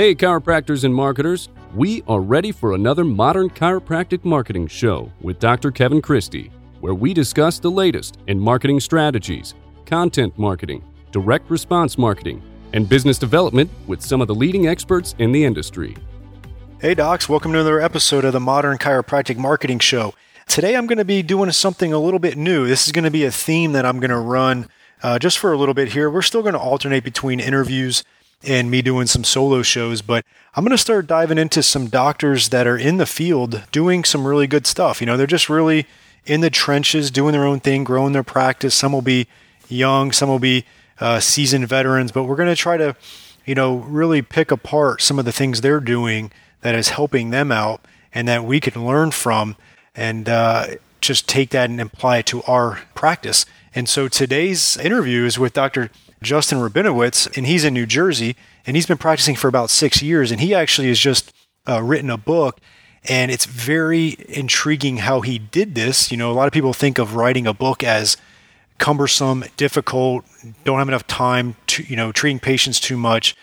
Hey, chiropractors and marketers. We are ready for another modern chiropractic marketing show with Dr. Kevin Christie, where we discuss the latest in marketing strategies, content marketing, direct response marketing, and business development with some of the leading experts in the industry. Hey, docs, welcome to another episode of the Modern Chiropractic Marketing Show. Today I'm going to be doing something a little bit new. This is going to be a theme that I'm going to run uh, just for a little bit here. We're still going to alternate between interviews and me doing some solo shows, but I'm going to start diving into some doctors that are in the field doing some really good stuff. You know, they're just really in the trenches doing their own thing, growing their practice. Some will be young, some will be uh, seasoned veterans, but we're going to try to, you know, really pick apart some of the things they're doing that is helping them out and that we can learn from and uh, just take that and apply it to our practice. And so today's interview is with Dr. Justin Rabinowitz, and he's in New Jersey, and he's been practicing for about six years. And he actually has just uh, written a book, and it's very intriguing how he did this. You know, a lot of people think of writing a book as cumbersome, difficult, don't have enough time to, you know, treating patients too much.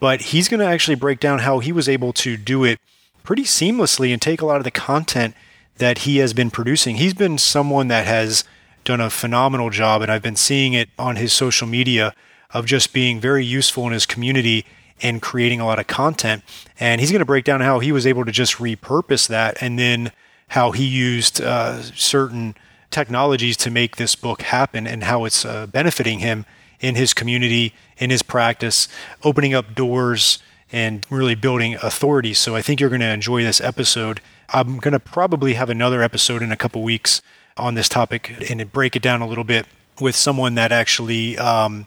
But he's going to actually break down how he was able to do it pretty seamlessly and take a lot of the content that he has been producing. He's been someone that has done a phenomenal job, and I've been seeing it on his social media of just being very useful in his community and creating a lot of content. And he's going to break down how he was able to just repurpose that and then how he used uh, certain technologies to make this book happen and how it's uh, benefiting him in his community, in his practice, opening up doors and really building authority. So I think you're going to enjoy this episode. I'm going to probably have another episode in a couple weeks on this topic and break it down a little bit with someone that actually um,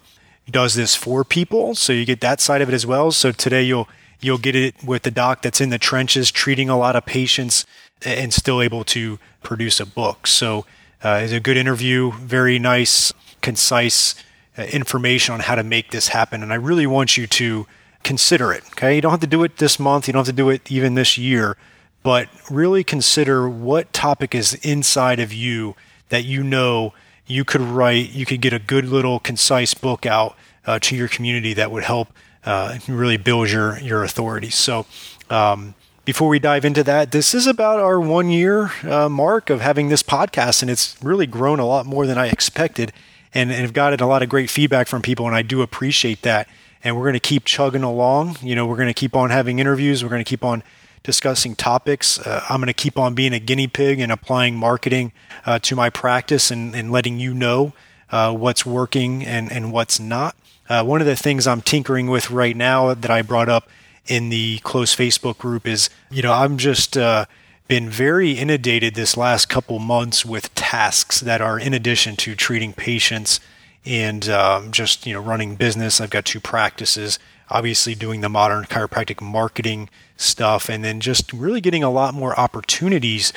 does this for people. So you get that side of it as well. So today you'll you'll get it with the doc that's in the trenches, treating a lot of patients, and still able to produce a book. So uh, it's a good interview, very nice, concise uh, information on how to make this happen. And I really want you to consider it. Okay, you don't have to do it this month. You don't have to do it even this year but really consider what topic is inside of you that you know you could write, you could get a good little concise book out uh, to your community that would help uh, really build your, your authority. So, um, before we dive into that, this is about our one year uh, mark of having this podcast, and it's really grown a lot more than I expected. And, and I've gotten a lot of great feedback from people, and I do appreciate that. And we're going to keep chugging along. You know, we're going to keep on having interviews. We're going to keep on discussing topics. Uh, I'm going to keep on being a guinea pig and applying marketing uh, to my practice and, and letting you know uh, what's working and, and what's not. Uh, one of the things I'm tinkering with right now that I brought up in the close Facebook group is, you know, I'm just uh, been very inundated this last couple months with tasks that are in addition to treating patients and um, just you know running business. I've got two practices obviously doing the modern chiropractic marketing stuff, and then just really getting a lot more opportunities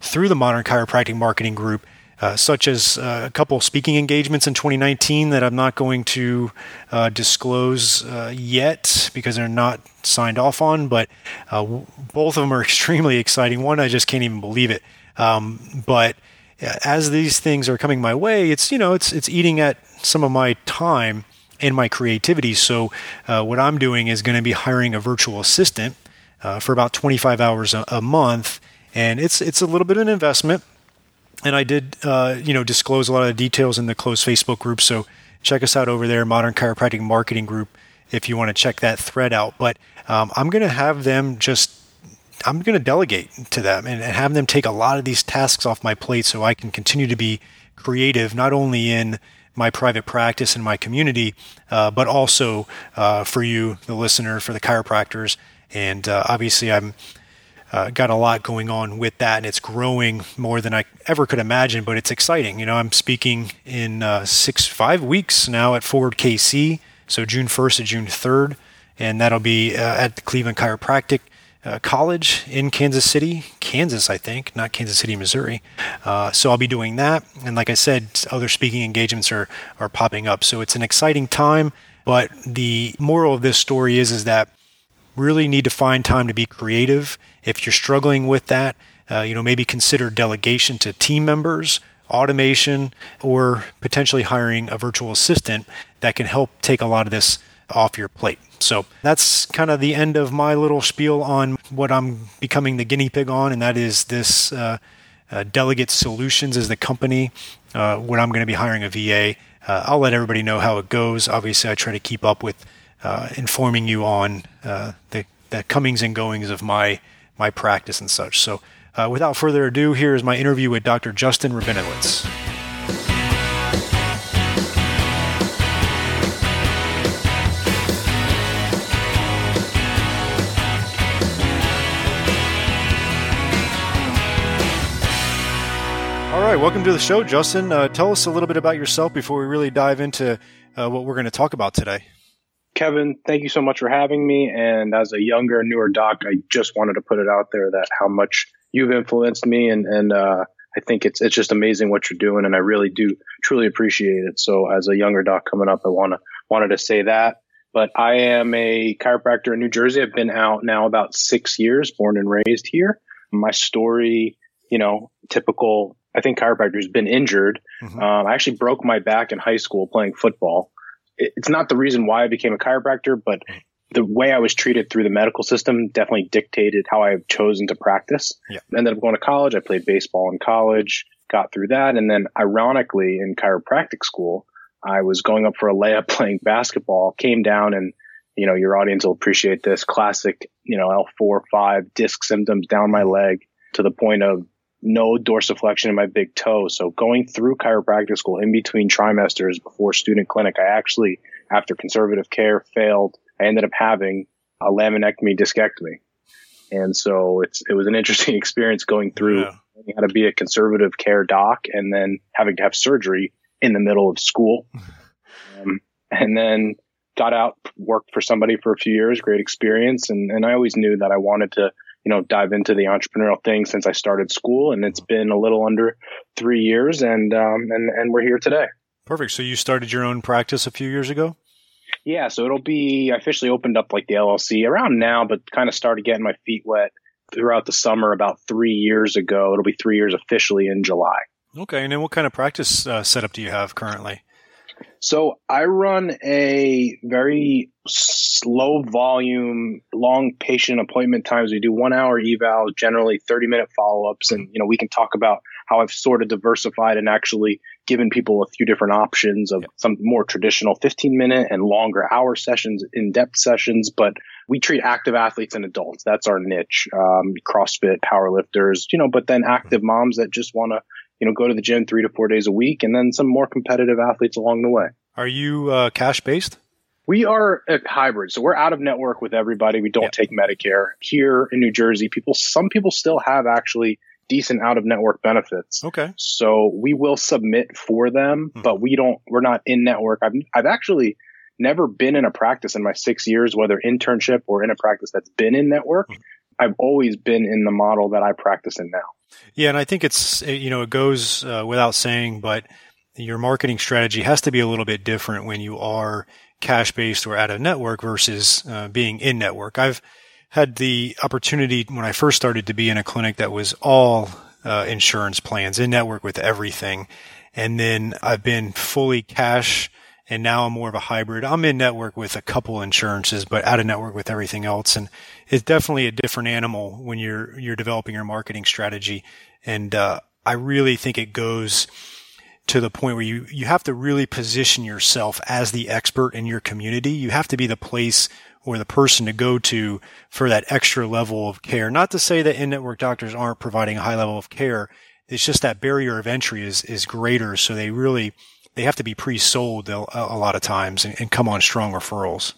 through the modern chiropractic marketing group. Uh, such as uh, a couple speaking engagements in 2019 that I'm not going to uh, disclose uh, yet because they're not signed off on, but uh, both of them are extremely exciting. One, I just can't even believe it. Um, but uh, as these things are coming my way, it's you know it's it's eating at some of my time and my creativity. So, what I'm doing is going to be hiring a virtual assistant uh, for about 25 hours a, a, month, and it's it's a little bit of an investment. And I did, uh, you know, disclose a lot of the details in the closed Facebook group. So check us out over there, Modern Chiropractic Marketing Group, if you want to check that thread out. But um, I'm going to have them just I'm going to delegate to them and, have them take a lot of these tasks off my plate so I can continue to be creative, not only in my private practice and my community, uh, but also uh, for you, the listener, for the chiropractors. And uh, obviously, I'm uh, got a lot going on with that, and it's growing more than I ever could imagine. But it's exciting. You know, I'm speaking in uh, six, five weeks now at Forward KC, so June 1st to June 3rd, and that'll be uh, at the Cleveland Chiropractic uh, college in Kansas City, Kansas, I think, not Kansas City, Missouri. Uh, so I'll be doing that. And like I said, other speaking engagements are, are popping up. So it's an exciting time. But the moral of this story is, is that really need to find time to be creative. If you're struggling with that, uh, you know, maybe consider delegation to team members, automation, or potentially hiring a virtual assistant that can help take a lot of this off your plate. So that's kind of the end of my little spiel on what I'm becoming the guinea pig on, and that is this uh, uh, Delegate Solutions is the company uh, when I'm going to be hiring a VA. Uh, I'll let everybody know how it goes. Obviously, I try to keep up with uh, informing you on uh, the, the comings and goings of my my practice and such. So, without further ado, here is my interview with Dr. Justin Rabinowitz. right, welcome to the show, Justin. Uh, tell us a little bit about yourself before we really dive into uh, what we're going to talk about today. Kevin, thank you so much for having me. And as a younger, newer doc, I just wanted to put it out there that how much you've influenced me, and and uh, I think it's it's just amazing what you're doing, and I really do truly appreciate it. So as a younger doc coming up, I wanna wanted to say that. But I am a chiropractor in New Jersey. I've been out now about six years, born and raised here. My story, you know, typical I think chiropractor's been injured. Mm-hmm. Um, I actually broke my back in high school playing football. It's not the reason why I became a chiropractor, but the way I was treated through the medical system definitely dictated how I've chosen to practice. Yeah. Ended up going to college. I played baseball in college, got through that. And then ironically in chiropractic school, I was going up for a layup playing basketball, came down and you know, your audience will appreciate this classic, you know, L4, 5 disc symptoms down my leg to the point of no dorsiflexion in my big toe. So going through chiropractic school in between trimesters before student clinic, I actually, after conservative care failed, I ended up having a laminectomy discectomy. And so it's, it was an interesting experience going through yeah. how to be a conservative care doc and then having to have surgery in the middle of school. um, and then got out, worked for somebody for a few years, great experience. And, and I always knew that I wanted to you know, dive into the entrepreneurial thing since I started school, and it's been a little under three years, and um, and and we're here today. Perfect. So you started your own practice a few years ago. Yeah, so it'll be I officially opened up like the LLC around now, but kind of started getting my feet wet throughout the summer about three years ago. It'll be three years officially in July. Okay, and then what kind of practice uh, setup do you have currently? So I run a very slow volume, long patient appointment times. We do one hour evals, generally 30 minute follow ups. And, you know, we can talk about how I've sort of diversified and actually given people a few different options of some more traditional 15 minute and longer hour sessions, in depth sessions. But we treat active athletes and adults. That's our niche. Um, CrossFit, powerlifters, you know, but then active moms that just want to you know, go to the gym three to four days a week, and then some more competitive athletes along the way. Are you uh, cash based? We are a hybrid, so we're out of network with everybody. We don't take Medicare here in New Jersey. People, some people still have actually decent out of network benefits. Okay. So we will submit for them, mm-hmm. but we don't. We're not in network. I've I've actually never been in a practice in my six years, whether internship or in a practice that's been in network. Mm-hmm. I've always been in the model that I practice in now. Yeah, and I think it's you know it goes uh, without saying, but your marketing strategy has to be a little bit different when you are cash based or out of network versus uh, being in network. I've had the opportunity when I first started to be in a clinic that was all uh, insurance plans in network with everything, and then I've been fully cash and now I'm more of a hybrid. I'm in network with a couple insurances, but out of network with everything else. And it's definitely a different animal when you're you're developing your marketing strategy. And uh, I really think it goes to the point where you you have to really position yourself as the expert in your community. You have to be the place or the person to go to for that extra level of care. Not to say that in-network doctors aren't providing a high level of care. It's just that barrier of entry is is greater, so they really they have to be pre-sold a, a lot of times and, and, come on strong referrals.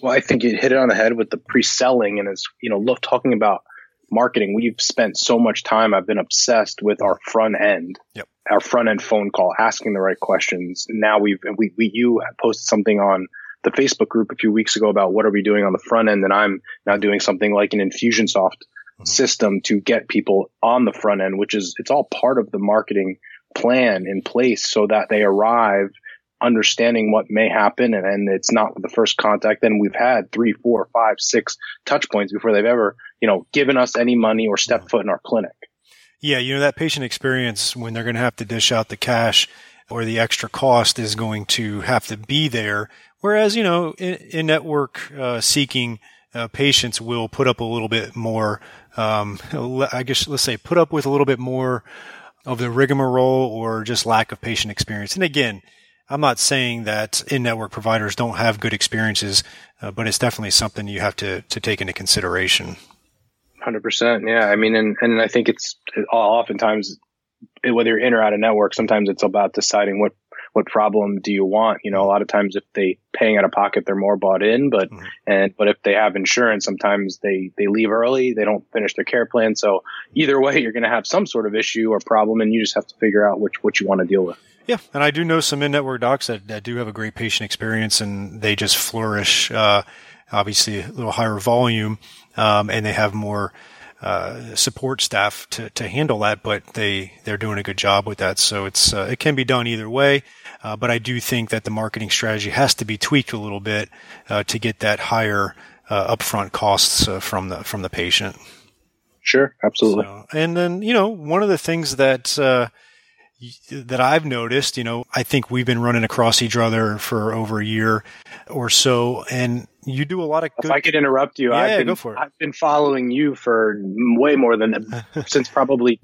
Well, I think you hit it on the head with the pre-selling, and as you know, look talking about marketing. We've spent so much time. I've been obsessed with our front end, yep. our front end phone call, asking the right questions. Now we've we, we you posted something on the Facebook group a few weeks ago about what are we doing on the front end, and I'm now doing something like an Infusionsoft mm-hmm. system to get people on the front end, which is it's all part of the marketing plan in place so that they arrive understanding what may happen and, and it's not the first contact then we've had three four five six touch points before they've ever you know given us any money or stepped foot in our clinic yeah you know that patient experience when they're going to have to dish out the cash or the extra cost is going to have to be there. Whereas, you know, in, in network uh, seeking uh, patients will put up a little bit more, um, I guess let's say put up with a little bit more of the rigmarole or just lack of patient experience. And again, I'm not saying that in-network providers don't have good experiences, uh, but it's definitely something you have to, to take into consideration. Hundred percent. Yeah. I mean, and, and I think it's oftentimes whether you're in or out of network, sometimes it's about deciding what what problem do you want? You know, a lot of times if they paying out of pocket, they're more bought in, but mm-hmm. and but if they have insurance, sometimes they they leave early, they don't finish their care plan. So either way, you're going to have some sort of issue or problem, and you just have to figure out which what you want to deal with. Yeah, and I do know some in-network docs that, that do have a great patient experience, and they just flourish. Uh, obviously, a little higher volume, um, and they have more uh, support staff to, to handle that, but they they're doing a good job with that. So it's uh, it can be done either way. Uh, but I do think that the marketing strategy has to be tweaked a little bit uh, to get that higher uh, upfront costs uh, from the from the patient. Sure, absolutely. So, and then you know one of the things that that I've noticed, you know, I think we've been running across each other for over a year or so, and you do a lot of. Good... If I could interrupt you, yeah, I've been, go for it. I've been following you for way more than since probably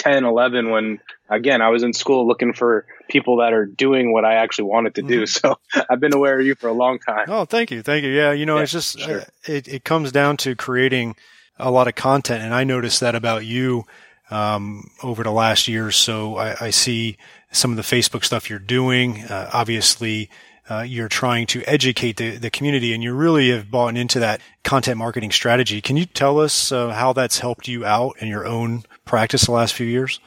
2010, 11, when again I was in school looking for people that are doing what I actually wanted to do. Mm-hmm. So I've been aware of you for a long time. Oh, thank you, thank you. Yeah, you know, yeah, it's just sure. uh, it it comes down to creating a lot of content, and I noticed that about you um, over the last year or so. I, I, see some of the Facebook stuff you're doing. Uh, obviously, uh, you're trying to educate the, the community and you really have bought into that content marketing strategy. Can you tell us uh, how that's helped you out in your own practice the last few years?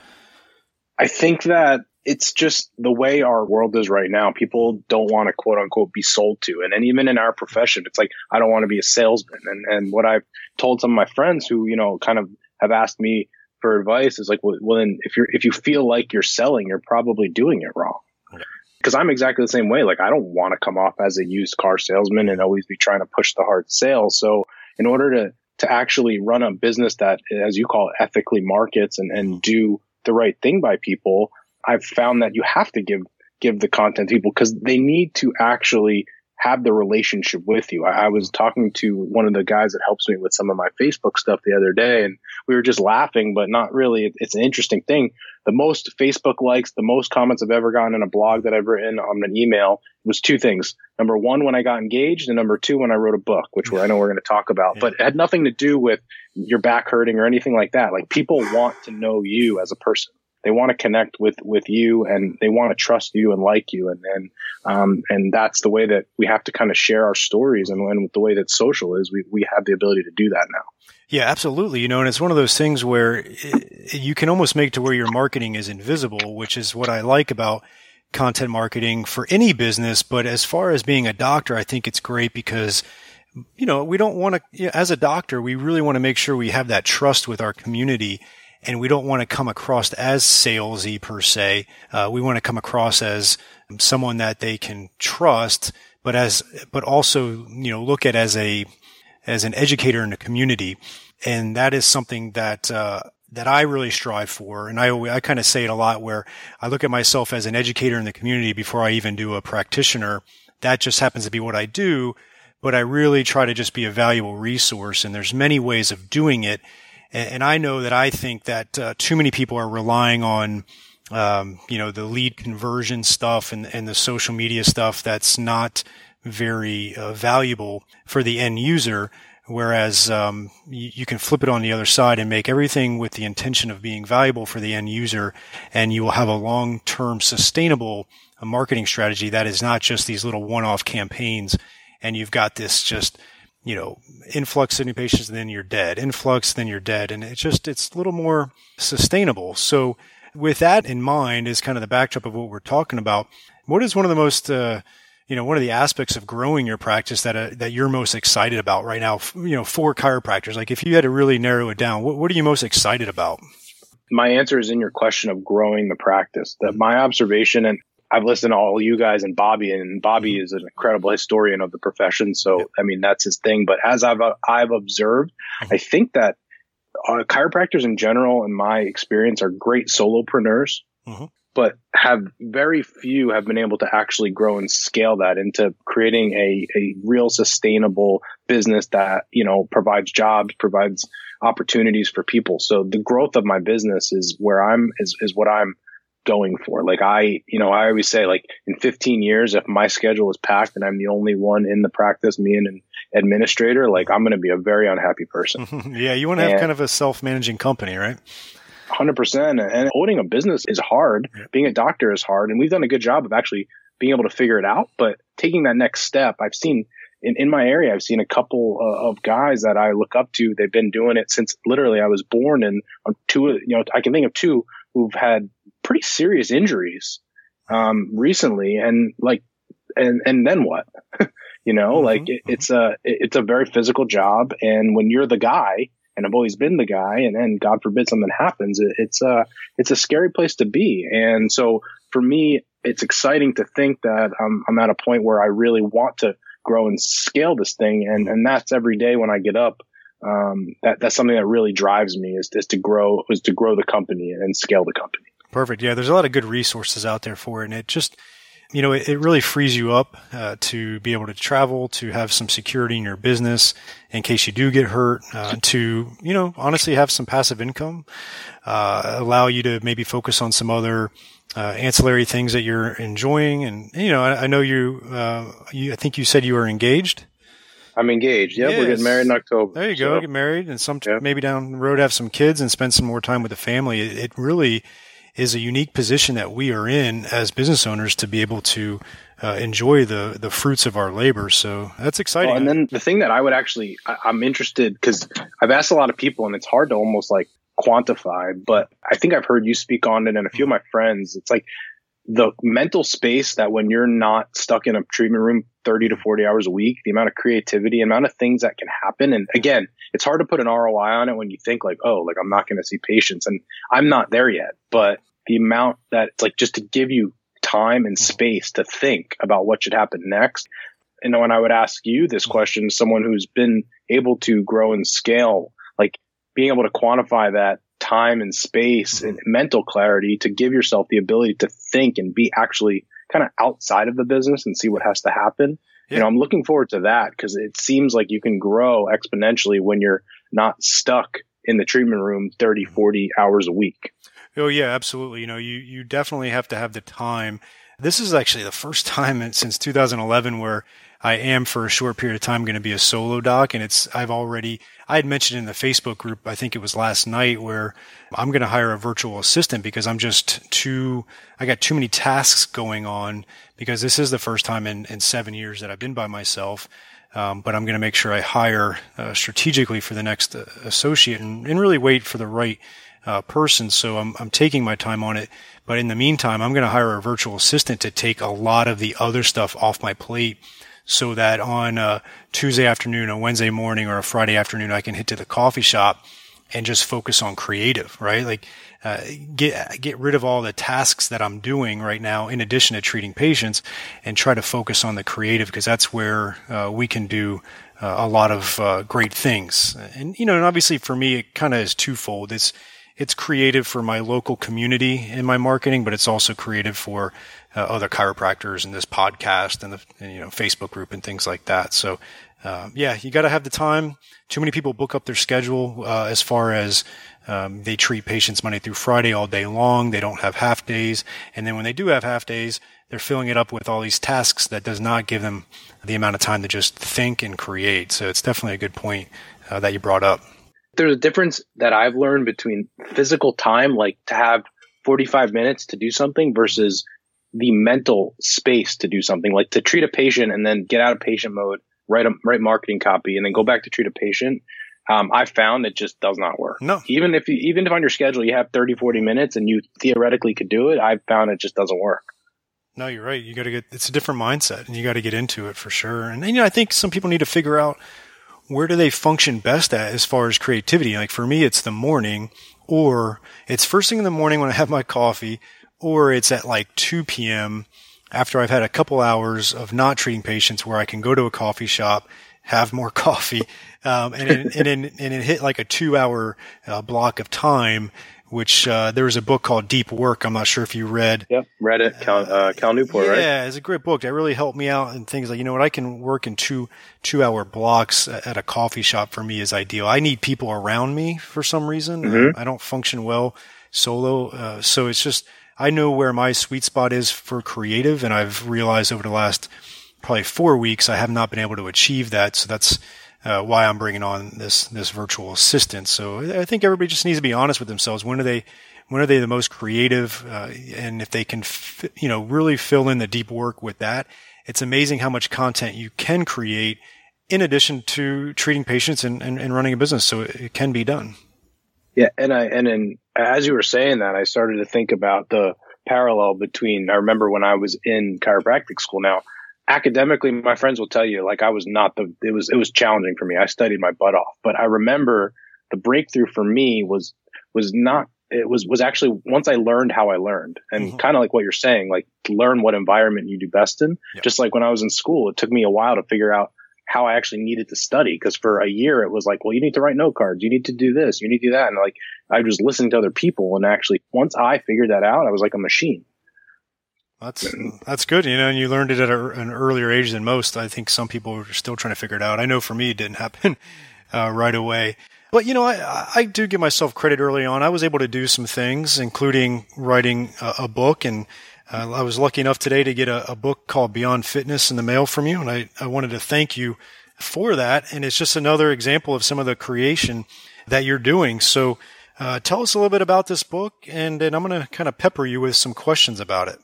I think that it's just the way our world is right now. People don't want to quote unquote be sold to. And, and even in our profession, it's like, I don't want to be a salesman. And, and what I've told some of my friends who, you know, kind of have asked me, for advice is like, well, well, then if you're if you feel like you're selling, you're probably doing it wrong. Because I'm exactly the same way. Like I don't want to come off as a used car salesman and always be trying to push the hard sale. So in order to to actually run a business that, as you call it, ethically markets and, and do the right thing by people, I've found that you have to give give the content to people because they need to actually have the relationship with you. I, I, was talking to one of the guys that helps me with some of my Facebook stuff the other day, and we were just laughing, but not really. It, it's an interesting thing. The most Facebook likes, the most comments I've ever gotten in a blog that I've written on an email was two things. Number one, when I got engaged, and number two, when I wrote a book, which I know we're going to talk about, but it had nothing to do with your back hurting or anything like that. Like people want to know you as a person they want to connect with with you and they want to trust you and like you. And and um, and that's the way that we have to kind of share our stories and, and the way that social is we we have the ability to do that now. Yeah absolutely. You know and it's one of those things where it, you can almost make to where your marketing is invisible which is what i like about content marketing for any business. But as far as being a doctor i think it's great because you know we don't want to you know, as a doctor we really want to make sure we have that trust with our community and we don't want to come across as salesy per se. Uh, we want to come across as someone that they can trust, but as but also you know look at as a as an educator in the community, and that is something that. Uh, that I really strive for. And I, I kind of say it a lot where I look at myself as an educator in the community before I even do a practitioner. That just happens to be what I do, but I really try to just be a valuable resource. And there's many ways of doing it. And, I know that I think that uh, too many people are relying on, um, you know, the lead conversion stuff and, and the social media stuff that's not very uh, valuable for the end user. Whereas um, you, you, can flip it on the other side and make everything with the intention of being valuable for the end user, and you will have a long-term sustainable uh, marketing strategy that is not just these little one-off campaigns. And you've got this just you know, influx of new patients, then you're dead. Influx, then you're dead. And it's just, it's a little more sustainable. So with that in mind is kind of the backdrop of what we're talking about. What is one of the most, uh, you know, one of the aspects of growing your practice that, uh, that you're most excited about right now, you know, for chiropractors? Like if you had to really narrow it down, what, what are you most excited about? My answer is in your question of growing the practice. That my observation, and I've listened to all you guys and Bobby, and Bobby mm-hmm. is an incredible historian of the profession. So, yeah. I mean, that's his thing. But as I've, I've observed, mm-hmm. I think that uh, chiropractors in general, in my experience, are great solopreneurs. Mm-hmm. but have very few have been able to actually grow and scale that into creating a, a real sustainable business that, you know, provides jobs, provides opportunities for people. So the growth of my business is where I'm, is, is what I'm going for. Like I, you know, I always say like in 15 years, if my schedule is packed and I'm the only one in the practice, me and an administrator, like I'm going to be a very unhappy person. yeah. You want to have and, kind of a self-managing company, right? Hundred percent. And owning a business is hard. Yeah. Being a doctor is hard. And we've done a good job of actually being able to figure it out. But taking that next step, I've seen in, in my area, I've seen a couple uh, of guys that I look up to. They've been doing it since literally I was born and two, you know, I can think of two who've had pretty serious injuries, um, recently. And like, and, and then what? you know, mm-hmm, like it, it's a, it's a very physical job. And when you're the guy, and I've always been the guy. And then God forbid something happens, it, it's a it's a scary place to be. And so for me, it's exciting to think that I'm I'm at a point where I really want to grow and scale this thing, and and that's every day when I get up. Um, that that's something that really drives me is, is to grow is to grow the company and scale the company. Perfect. Yeah, there's a lot of good resources out there for it, and it just you know, it, it really frees you up uh, to be able to travel, to have some security in your business in case you do get hurt, uh, to, you know, honestly have some passive income, uh, allow you to maybe focus on some other uh, ancillary things that you're enjoying. And, you know, I, I know you, uh, you, I think you said you were engaged. I'm engaged. Yep, yes. we're getting married in October. There you go. Get married, and some yep. maybe down the road have some kids and spend some more time with the family. It, it really is a unique position that we are in as business owners to be able to uh, enjoy the the fruits of our labor. So that's exciting. Well, and then the thing that I would actually I, I'm interested because I've asked a lot of people and it's hard to almost like quantify, but I think I've heard you speak on it and a few of my friends. It's like the mental space that when you're not stuck in a treatment room 30 to 40 hours a week, the amount of creativity, amount of things that can happen. And again, it's hard to put an ROI on it when you think like, oh, like I'm not going to see patients and I'm not there yet, but the amount that it's like just to give you time and space to think about what should happen next. And when I would ask you this question, someone who's been able to grow and scale, like being able to quantify that time and space and mental clarity to give yourself the ability to think and be actually kind of outside of the business and see what has to happen. Yeah. You know, I'm looking forward to that because it seems like you can grow exponentially when you're not stuck in the treatment room 30, mm-hmm. 40 hours a week. Oh yeah, absolutely. You know, you, you definitely have to have the time. This is actually the first time since 2011 where I am for a short period of time going to be a solo doc. And it's, I've already, I had mentioned in the Facebook group, I think it was last night where I'm going to hire a virtual assistant because I'm just too, I got too many tasks going on because this is the first time in, in seven years that I've been by myself. Um, but I'm going to make sure I hire uh, strategically for the next uh, associate and, and, really wait for the right uh, person. So I'm, I'm taking my time on it. But in the meantime, I'm going to hire a virtual assistant to take a lot of the other stuff off my plate so that on a Tuesday afternoon, a Wednesday morning, or a Friday afternoon, I can hit to the coffee shop and just focus on creative, right? Like, uh, get get rid of all the tasks that I'm doing right now, in addition to treating patients, and try to focus on the creative because that's where uh, we can do uh, a lot of uh, great things. And you know, and obviously for me, it kind of is twofold. It's it's creative for my local community in my marketing, but it's also creative for uh, other chiropractors and this podcast and the and, you know Facebook group and things like that. So uh, yeah, you got to have the time. Too many people book up their schedule uh, as far as um, they treat patients Monday through Friday all day long. They don't have half days, and then when they do have half days, they're filling it up with all these tasks that does not give them the amount of time to just think and create. So it's definitely a good point uh, that you brought up. There's a difference that I've learned between physical time, like to have 45 minutes to do something versus the mental space to do something like to treat a patient and then get out of patient mode, write a write marketing copy and then go back to treat a patient. Um, I found it just does not work. No. Even if you, even if on your schedule you have 30, 40 minutes and you theoretically could do it, I've found it just doesn't work. No, you're right. You got to get, it's a different mindset and you got to get into it for sure. And, you know, I think some people need to figure out where do they function best at as far as creativity? Like for me, it's the morning or it's first thing in the morning when I have my coffee or it's at like 2 p.m. after I've had a couple hours of not treating patients where I can go to a coffee shop, have more coffee, um, and, and, and, and, hit like a two hour uh, block of time which uh, there was a book called Deep Work. I'm not sure if you read. Yep, read it. Cal, uh, Cal Newport, yeah, right? Yeah, it's a great book. That really helped me out in things like you know what I can work in two two hour blocks at a coffee shop for me is ideal. I need people around me for some reason. Mm-hmm. I don't function well solo, uh, so it's just I know where my sweet spot is for creative, and I've realized over the last probably four weeks I have not been able to achieve that. So that's uh, why I'm bringing on this this virtual assistant. So I think everybody just needs to be honest with themselves. When are they when are they the most creative? Uh, and if they can, f- you know, really fill in the deep work with that, it's amazing how much content you can create in addition to treating patients and, and, and running a business. So it, it can be done. Yeah, and I and then as you were saying that, I started to think about the parallel between. I remember when I was in chiropractic school. Now, academically, my friends will tell you, like I was not the. It was it was challenging for me. I studied my butt off, but I remember the breakthrough for me was was not. It was was actually once I learned how I learned, and mm-hmm. kind of like what you're saying, like learn what environment you do best in. Yep. Just like when I was in school, it took me a while to figure out how I actually needed to study. Cause for a year it was like, well, you need to write note cards. You need to do this. You need to do that. And like, I was listening to other people. And actually, once I figured that out, I was like a machine. That's that's good, you know, and you learned it at a, an earlier age than most. I think some people are still trying to figure it out. I know for me, it didn't happen uh, right away. But you know, I, I do give myself credit early on. I was able to do some things, including writing a, a book, and uh, I was lucky enough today to get a, a, book called Beyond Fitness in the mail from you, and I, I wanted to thank you for that. And it's just another example of some of the creation that you're doing. So, uh, tell us a little bit about this book, and then I'm going to kind of pepper you with some questions about it.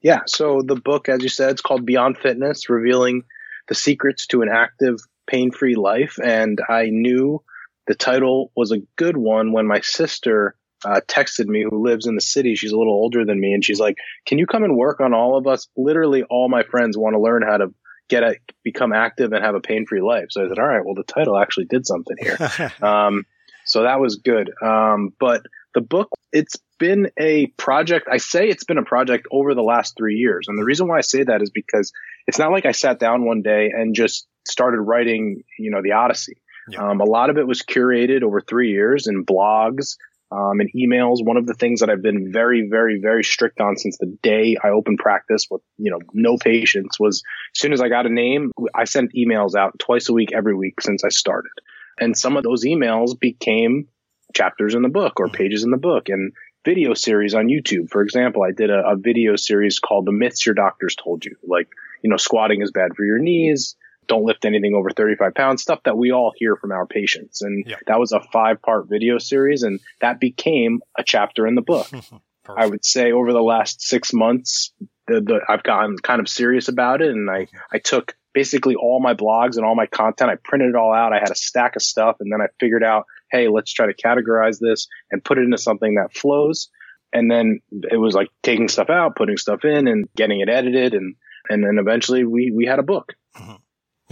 Yeah. So the book, as you said, it's called Beyond Fitness, revealing the secrets to an active, pain-free life. And I knew the title was a good one when my sister uh, texted me, who lives in the city. She's a little older than me, and she's like, "Can you come and work on all of us? Literally, all my friends want to learn how to get a, become active and have a pain-free life." So I said, "All right, well, the title actually did something here." um, so that was good. Um, but the book, it's been a project. I say it's been a project over the last three years. And the reason why I say that is because it's not like I sat down one day and just started writing, you know, the Odyssey. Yeah. Um, a lot of it was curated over three years in blogs um, and emails. One of the things that I've been very, very, very strict on since the day I opened practice with, you know, no patients was as soon as I got a name, I sent emails out twice a week, every week since I started. And some of those emails became chapters in the book or pages in the book and video series on YouTube. For example, I did a, a video series called The Myths Your Doctors Told You. Like, you know, squatting is bad for your knees. Don't lift anything over 35 pounds, stuff that we all hear from our patients. And yeah. that was a five part video series and that became a chapter in the book. I would say over the last six months, the, the, I've gotten kind of serious about it. And I, I took basically all my blogs and all my content. I printed it all out. I had a stack of stuff and then I figured out, Hey, let's try to categorize this and put it into something that flows. And then it was like taking stuff out, putting stuff in and getting it edited. And, and then eventually we, we had a book. Mm-hmm.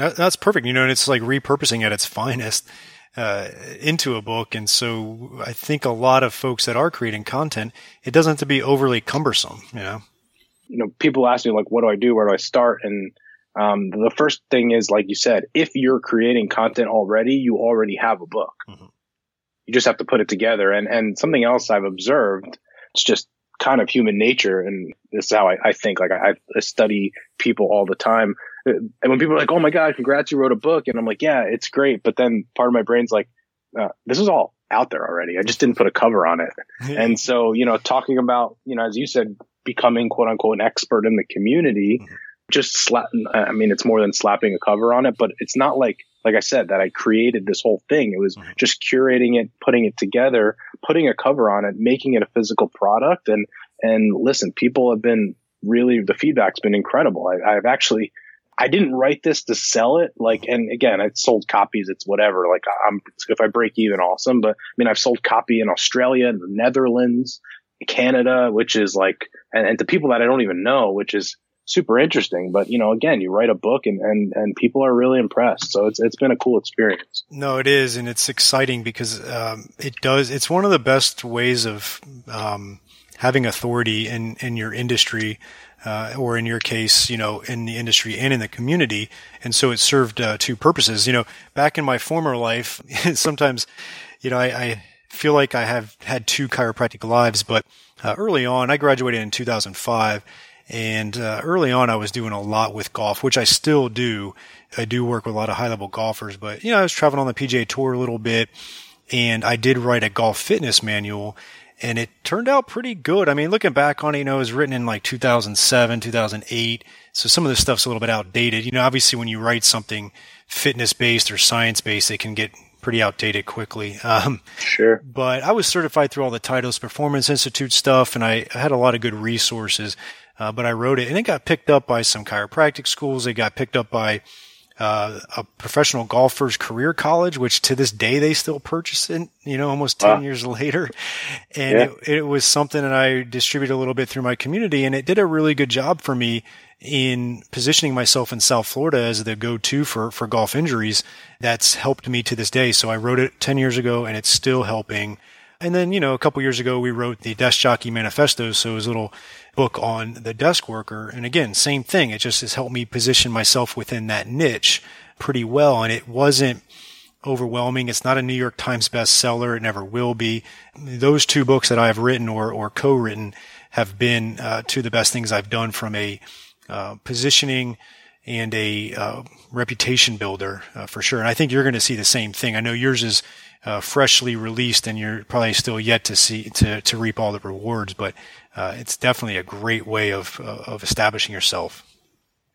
That, that's perfect. You know, and it's like repurposing at its finest. Uh, into a book. And so I think a lot of folks that are creating content, it doesn't have to be overly cumbersome, you know? You know, people ask me like, what do I do? Where do I start? And um, the first thing is, like you said, if you're creating content already, you already have a book. Mm-hmm. You just have to put it together. And and something else I've observed, it's just kind of human nature, and this is how I, I think. Like I, I, study people all the time, and when people are like, "Oh my god, congrats, you wrote a book," and I'm like, "Yeah, it's great," but then part of my brain's like, uh, "This is all out there already. I just didn't put a cover on it." and so, you know, talking about, you know, as you said, becoming quote unquote an expert in the community. Mm-hmm just slap. I mean, it's more than slapping a cover on it, but it's not like, like I said, that I created this whole thing. It was mm-hmm. just curating it, putting it together, putting a cover on it, making it a physical product. And, and listen, people have been really, the feedback's been incredible. I, I've actually, I didn't write this to sell it. Like, and again, I sold copies. It's whatever. Like I'm, if I break even, awesome. But I mean, I've sold copy in Australia the Netherlands, Canada, which is like, and, and to people that I don't even know, which is super interesting. But you know, again, you write a book and and and people are really impressed. So it's it's been a cool experience. No, it is, and it's exciting because um, it does. It's one of the best ways of um, having authority in in your industry. Uh, or in your case, you know, in the industry and in the community. And so it served uh, two purposes. You know, back in my former life, sometimes, you know, I, I feel like I have had two chiropractic lives, but uh, early on, I graduated in 2005. And uh, early on, I was doing a lot with golf, which I still do. I do work with a lot of high level golfers, but you know, I was traveling on the PGA Tour a little bit, and I did write a golf fitness manual, and it turned out pretty good. I mean, looking back on it, you know, it was written in like 2007, 2008, so some of this stuff's a little bit outdated. You know, obviously, when you write something fitness based or science based, it can get pretty outdated quickly. Um, sure. But I was certified through all the Titleist Performance Institute stuff, and I had a lot of good resources. Uh, but I wrote it, and it got picked up by some chiropractic schools. It got picked up by uh, a professional golfer's career college, which to this day they still purchase it, you know, almost 10 wow. years later. And yeah. it, it, was something that I distributed a little bit through my community and it did a really good job for me in positioning myself in South Florida as the go-to for, for golf injuries. That's helped me to this day. So I wrote it 10 years ago and it's still helping. And then, you know, a couple years ago, we wrote the Desk Jockey Manifesto. So it was a little book on the desk worker. And again, same thing. It just has helped me position myself within that niche pretty well. And it wasn't overwhelming. It's not a New York Times bestseller. It never will be. Those two books that I've written or, or co-written have been uh, two of the best things I've done from a uh, positioning and a uh, reputation builder uh, for sure. And I think you're going to see the same thing. I know yours is uh, freshly released, and you're probably still yet to see to to reap all the rewards. But uh, it's definitely a great way of of establishing yourself.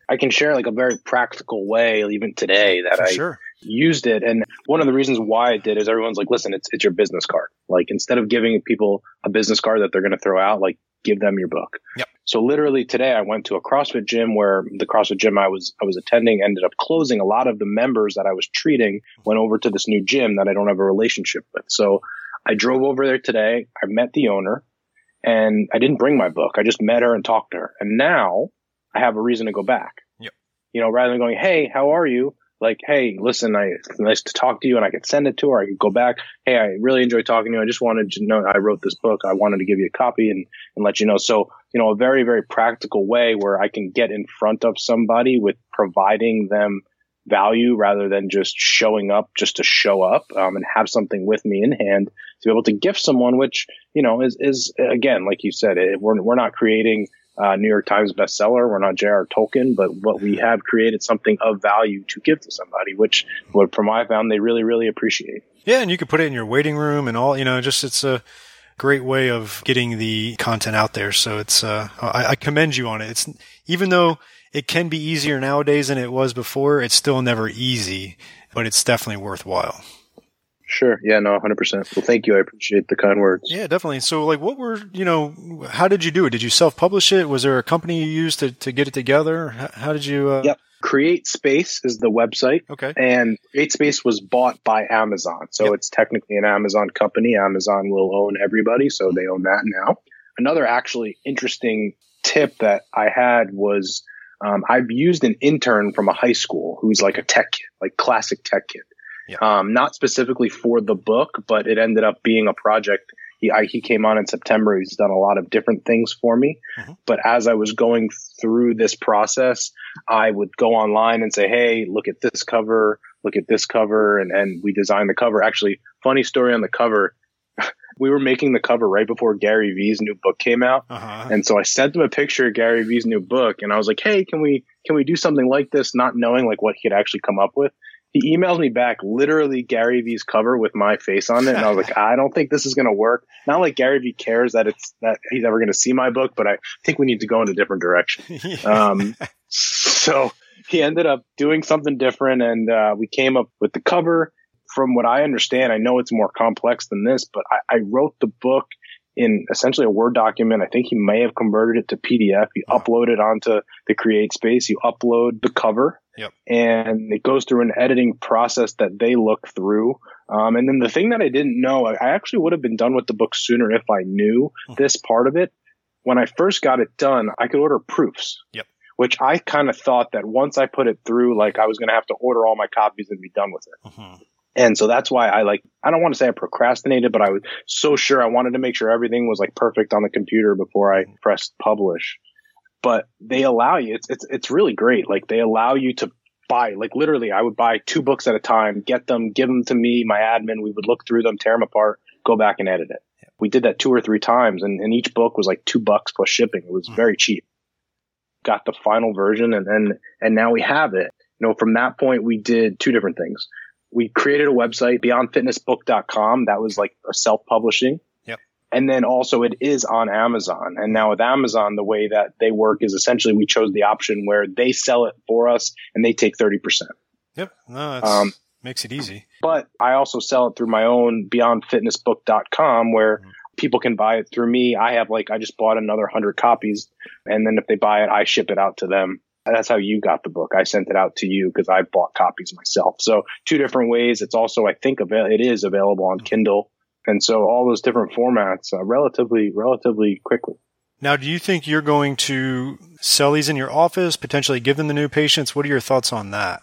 I can share like a very practical way, even today, that For I sure. used it. And one of the reasons why I did is everyone's like, listen, it's it's your business card. Like instead of giving people a business card that they're going to throw out, like give them your book. Yep. So literally today I went to a CrossFit gym where the CrossFit gym I was I was attending ended up closing. A lot of the members that I was treating went over to this new gym that I don't have a relationship with. So I drove over there today. I met the owner and I didn't bring my book. I just met her and talked to her. And now I have a reason to go back. Yep. You know, rather than going, Hey, how are you? like, hey, listen, I it's nice to talk to you, and I could send it to her. I could go back. Hey, I really enjoyed talking to you. I just wanted to know I wrote this book. I wanted to give you a copy and and let you know. So, you know, a very very practical way where I can get in front of somebody with providing them value rather than just showing up just to show up um, and have something with me in hand to be able to gift someone, which you know is is again, like you said, it, we're we're not creating New York Times bestseller. We're not J.R. Tolkien, but what we have created something of value to give to somebody, which what from I found they really, really appreciate. Yeah, and you could put it in your waiting room and all. You know, just it's a great way of getting the content out there. So it's uh, I, I commend you on it. It's even though it can be easier nowadays than it was before, it's still never easy, but it's definitely worthwhile. Sure. Yeah, no, 100%. Well, thank you. I appreciate the kind words. Yeah, definitely. So, like, what were, you know, how did you do it? Did you self publish it? Was there a company you used to, to get it together? How, how did you? Uh... Yep. Create Space is the website. Okay. And Create Space was bought by Amazon. So, yep. it's technically an Amazon company. Amazon will own everybody. So, they own that now. Another actually interesting tip that I had was um, I've used an intern from a high school who's like a tech kid, like classic tech kid. Yeah. Um, not specifically for the book, but it ended up being a project. He, I, he came on in September. He's done a lot of different things for me. Mm-hmm. But as I was going through this process, I would go online and say, Hey, look at this cover, look at this cover. And, and we designed the cover. Actually, funny story on the cover. we were making the cover right before Gary Vee's new book came out. Uh-huh. And so I sent him a picture of Gary Vee's new book and I was like, Hey, can we, can we do something like this? Not knowing like what he had actually come up with he emailed me back literally Gary Vee's cover with my face on it. And I was like, I don't think this is going to work. Not like Gary Vee cares that it's that he's ever going to see my book, but I think we need to go in a different direction. um, so he ended up doing something different and, uh, we came up with the cover. From what I understand, I know it's more complex than this, but I, I wrote the book in essentially a Word document. I think he may have converted it to PDF. You wow. upload it onto the Create Space. You upload the cover Yep. And it goes through an editing process that they look through. Um, and then the thing that I didn't know, I actually would have been done with the book sooner if I knew mm-hmm. this part of it. When I first got it done, I could order proofs. Yep. Which I kind of thought that once I put it through, like I was going to have to order all my copies and be done with it. Mm-hmm. And so that's why I like, I don't want to say I procrastinated, but I was so sure I wanted to make sure everything was like perfect on the computer before I pressed publish but they allow you. It's it's it's really great. Like they allow you to buy like literally I would buy two books at a time, get them, give them to me, my admin. We would look through them, tear them apart, go back and edit it. We did that two or three times, and, and each book was like two bucks plus shipping. It was hmm. very cheap. Got the final version, and then, and now we have it. You know, from that point, we did two different things. We created a website, beyondfitnessbook.com. That was like a self-publishing. Yep. And then also it is on Amazon. And now with Amazon, the way that they work is essentially we chose the option where they sell it for us and they take 30%. Yep. No, that's, Um, makes it easy. But I also sell it through my own beyondfitnessbook.com where Mhm. people can buy it through me. I have like, I just bought another hundred copies. And then if they buy it, I ship it out to them. That's how you got the book. I sent it out to you because I bought copies myself. So two different ways. It's also, I think, avail- it is available on Kindle. And so all those different formats, uh, relatively, relatively quickly. Now, do you think you're going to sell these in your office, potentially give them to new patients? What are your thoughts on that?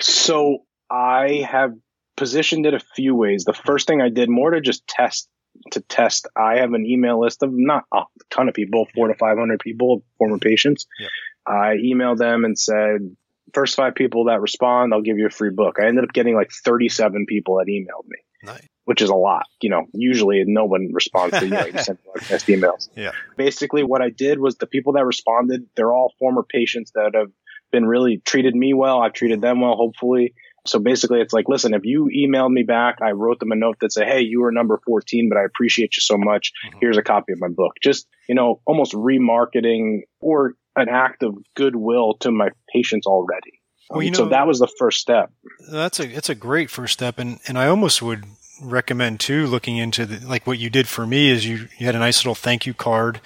So I have positioned it a few ways. The first thing I did more to just test to test. I have an email list of not a ton of people, four to five hundred people, former patients. Yep. I emailed them and said, first five people that respond, I'll give you a free book. I ended up getting like thirty-seven people that emailed me, Nice. which is a lot. You know, usually no one responds to you. Know, you send like test emails. Yeah. Basically, what I did was the people that responded, they're all former patients that have been really treated me well. I've treated them well, hopefully. So basically, it's like, listen, if you emailed me back, I wrote them a note that said, Hey, you were number 14, but I appreciate you so much. Mhm. Here's a copy of my book. Just, you know, almost remarketing or an act of goodwill to my patients already. Well, you Um, so that was the first step. That's a it's a great first step, and and I almost would recommend too looking into the, like what you did for me is you you had a nice little thank you card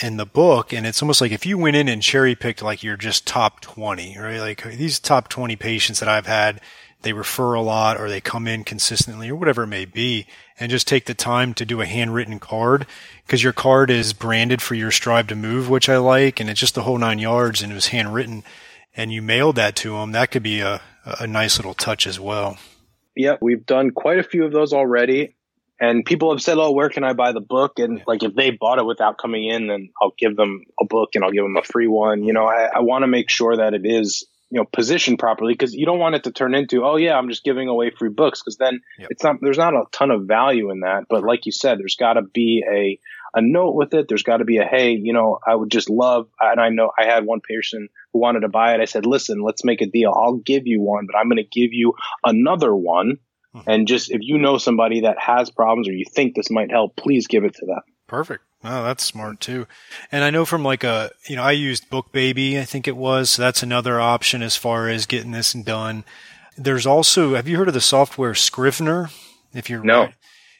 in the book, and it's almost like if you went in and cherry picked like your just top twenty, right? Like these top twenty patients that I've had, they refer a lot or they come in consistently or whatever it may be, and just take the time to do a handwritten card because your card is branded for your Strive to Move, which I like, and it's just the whole nine yards, and it was handwritten and you mailed that to them, that could be a, a nice little touch as well. Yep, we've done quite a few of those already. And people have said, "Oh, where can I buy the book?" And Yeah. like, if they bought it without coming in, then I'll give them a book and I'll give them a free one. You know, I, I want to make sure that it is you know positioned properly because you don't want it to turn into, "Oh yeah, I'm just giving away free books," because then Yep. it's not. There's not a ton of value in that. But like you said, there's got to be a a note with it. There's got to be a, "Hey, you know, I would just love." And I know I had one person who wanted to buy it. I said, "Listen, let's make a deal. I'll give you one, but I'm going to give you another one." Mhm. And just if you know somebody that has problems or you think this might help, please give it to them. Perfect. Oh, that's smart too. And I know from like a, you know, I used BookBaby, I think it was. So that's another option as far as getting this done. There's also, have you heard of the software Scrivener? If you're No.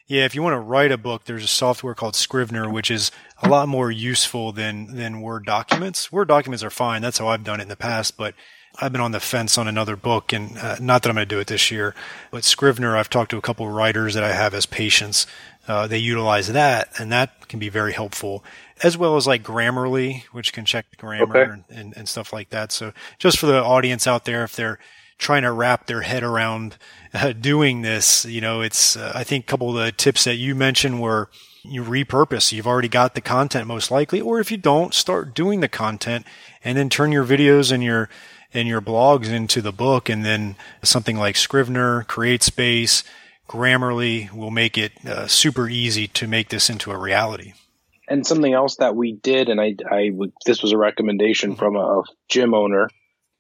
yeah, if you want to write a book, there's a software called Scrivener, which is a lot more useful than than Word documents. Word documents are fine. That's how I've done it in the past, but I've been on the fence on another book, and uh, not that I'm going to do it this year. But Scrivener, I've talked to a couple of writers that I have as patients. Uh, they utilize that, and that can be very helpful, as well as like Grammarly, which can check grammar Okay. and, and, and stuff like that. So, just for the audience out there, if they're trying to wrap their head around uh, doing this, you know, it's, uh, I think a couple of the tips that you mentioned were you repurpose. You've already got the content most likely, or if you don't, start doing the content and then turn your videos and your, and your blogs into the book. And then something like Scrivener, CreateSpace, Grammarly will make it uh, super easy to make this into a reality. And something else that we did, and I, I would, this was a recommendation from a gym owner.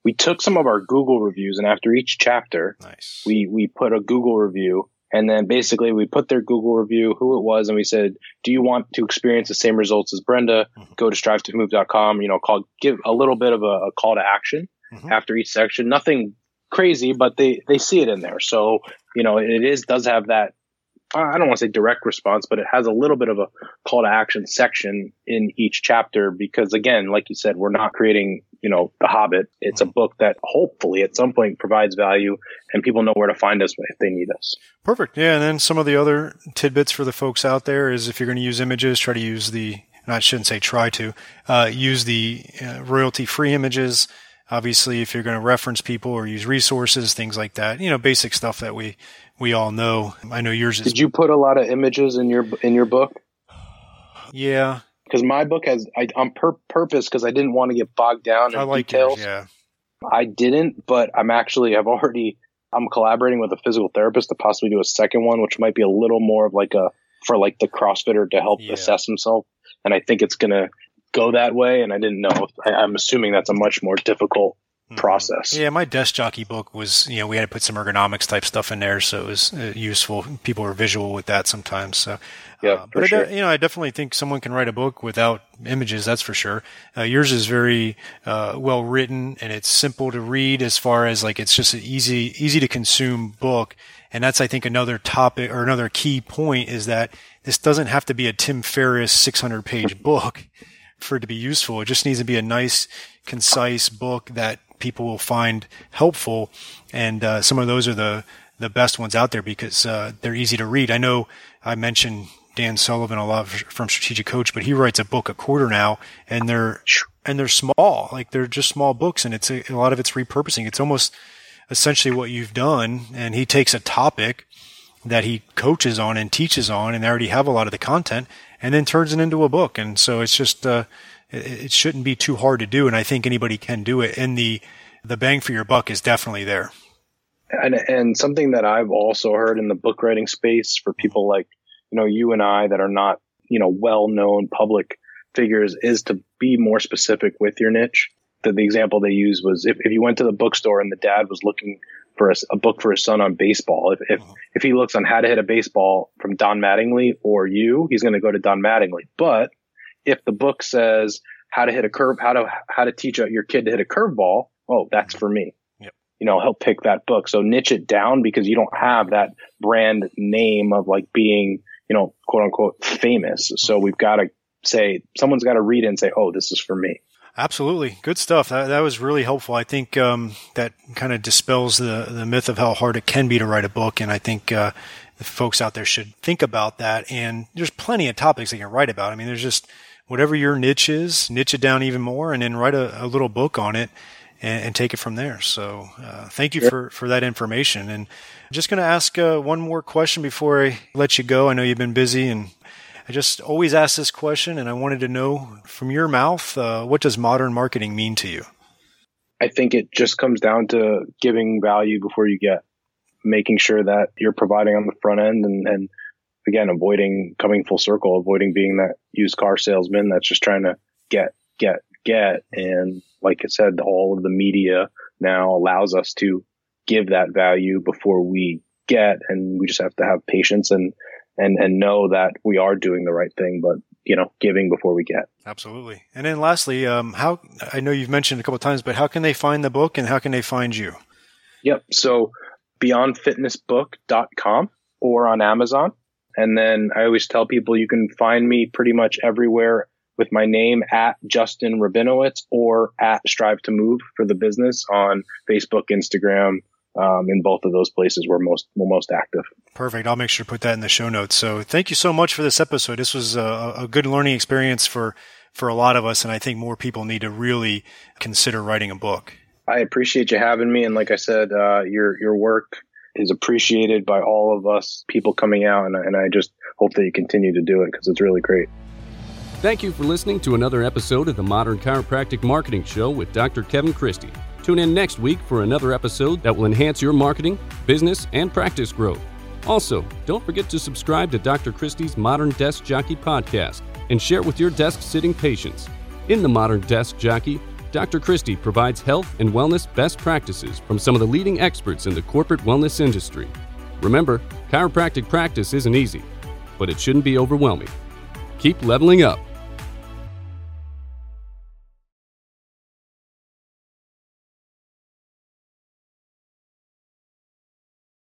We took some of our Google reviews, and after each chapter, Nice. we we put a Google review, and then basically we put their Google review, who it was, and we said, "Do you want to experience the same results as Brenda? Mhm. Go to strive2move.com. You know, call give a little bit of a, a call to action Mhm. after each section. Nothing crazy, but they they see it in there. So you know, it is does have that. I don't want to say direct response, but it has a little bit of a call to action section in each chapter because again, like you said, we're not creating, you know, The Hobbit. It's a book that hopefully at some point provides value and people know where to find us if they need us. Perfect. Yeah, and then some of the other tidbits for the folks out there is if you're going to use images, try to use the. and I shouldn't say try to uh, use the uh, royalty-free images. Obviously, if you're going to reference people or use resources, things like that, you know, basic stuff that we we all know. I know yours is. Did you put a lot of images in your in your book? Yeah, Because my book has I, on pur- purpose because I didn't want to get bogged down in I like details. yours. Yeah. I didn't, but I'm actually I've already I'm collaborating with a physical therapist to possibly do a second one, which might be a little more of like a for like the CrossFitter to help yeah. assess himself. And I think it's going to go that way. And I didn't know. I, I'm assuming that's a much more difficult mm-hmm. process. Yeah, my desk jockey book was, you know, we had to put some ergonomics type stuff in there, so it was uh, useful. People are visual with that sometimes. So, yeah, uh, but sure. I, you know, I definitely think someone can write a book without images. That's for sure. Uh, yours is very uh, well written and it's simple to read. As far as like, it's just an easy, easy to consume book. And that's, I think, another topic or another key point is that this doesn't have to be a Tim Ferriss 600 page book for it to be useful. It just needs to be a nice, concise book that people will find helpful. And uh, some of those are the the best ones out there because uh, they're easy to read. I know I mentioned Dan Sullivan a lot from Strategic Coach, but he writes a book a quarter now, and they're and they're small, like they're just small books, and it's a, a lot of it's repurposing. It's almost essentially what you've done, and he takes a topic that he coaches on and teaches on, and they already have a lot of the content, and then turns it into a book. And so it's just uh, it, it shouldn't be too hard to do, and I think anybody can do it. And the the bang for your buck is definitely there. And and something that I've also heard in the book writing space for people like you know you and I that are not you know well known public figures is to be more specific with your niche. The, the example they used was if, if you went to the bookstore and the dad was looking for a, a, book for his son on baseball. If, if, uh-huh. if he looks on how to hit a baseball from Don Mattingly or you, he's going to go to Don Mattingly. But if the book says how to hit a curve, how to, how to teach your kid to hit a curveball, oh, that's for me. Yep. You know, he'll pick that book. So niche it down because you don't have that brand name of like being, you know, quote unquote famous. So we've got to say, someone's got to read it and say, oh, this is for me. Absolutely, good stuff. That, that was really helpful. I think um, that kind of dispels the the myth of how hard it can be to write a book, and I think uh, the folks out there should think about that. And there's plenty of topics they can write about. I mean, there's just whatever your niche is, niche it down even more, and then write a, a little book on it. And, and, take it from there. So, uh, thank you for, for that information. And I'm just going to ask uh, one more question before I let you go. I know you've been busy and I just always ask this question, and I wanted to know from your mouth uh, what does modern marketing mean to you? I think it just comes down to giving value before you get, making sure that you're providing on the front end, and, and again, avoiding coming full circle, avoiding being that used car salesman that's just trying to get, get, get. And like I said, all of the media now allows us to give that value before we get, and we just have to have patience and and and know that we are doing the right thing, but you know, giving before we get. Absolutely. And then lastly, um, how I know you've mentioned a couple times, but how can they find the book and how can they find you? Yep. So beyondfitnessbook.com or on Amazon. And then I always tell people you can find me pretty much everywhere with my name at Justin Rabinowitz or at Strive to Move for the business on Facebook, Instagram, um, in both of those places we're most we're most active. Perfect. I'll make sure to put that in the show notes. So thank you so much for this episode. This was a, a good learning experience for for a lot of us, and I think more people need to really consider writing a book. I appreciate you having me, and like I said, uh, your your work is appreciated by all of us people coming out, and, and I just hope that you continue to do it because it's really great. Thank you for listening to another episode of the Modern Chiropractic Marketing Show with Dr. Kevin Christie. Tune in next week for another episode that will enhance your marketing, business, and practice growth. Also, don't forget to subscribe to Dr. Christie's Modern Desk Jockey podcast and share with your desk sitting patients. In the Modern Desk Jockey, Dr. Christie provides health and wellness best practices from some of the leading experts in the corporate wellness industry. Remember, chiropractic practice isn't easy, but it shouldn't be overwhelming. Keep leveling up.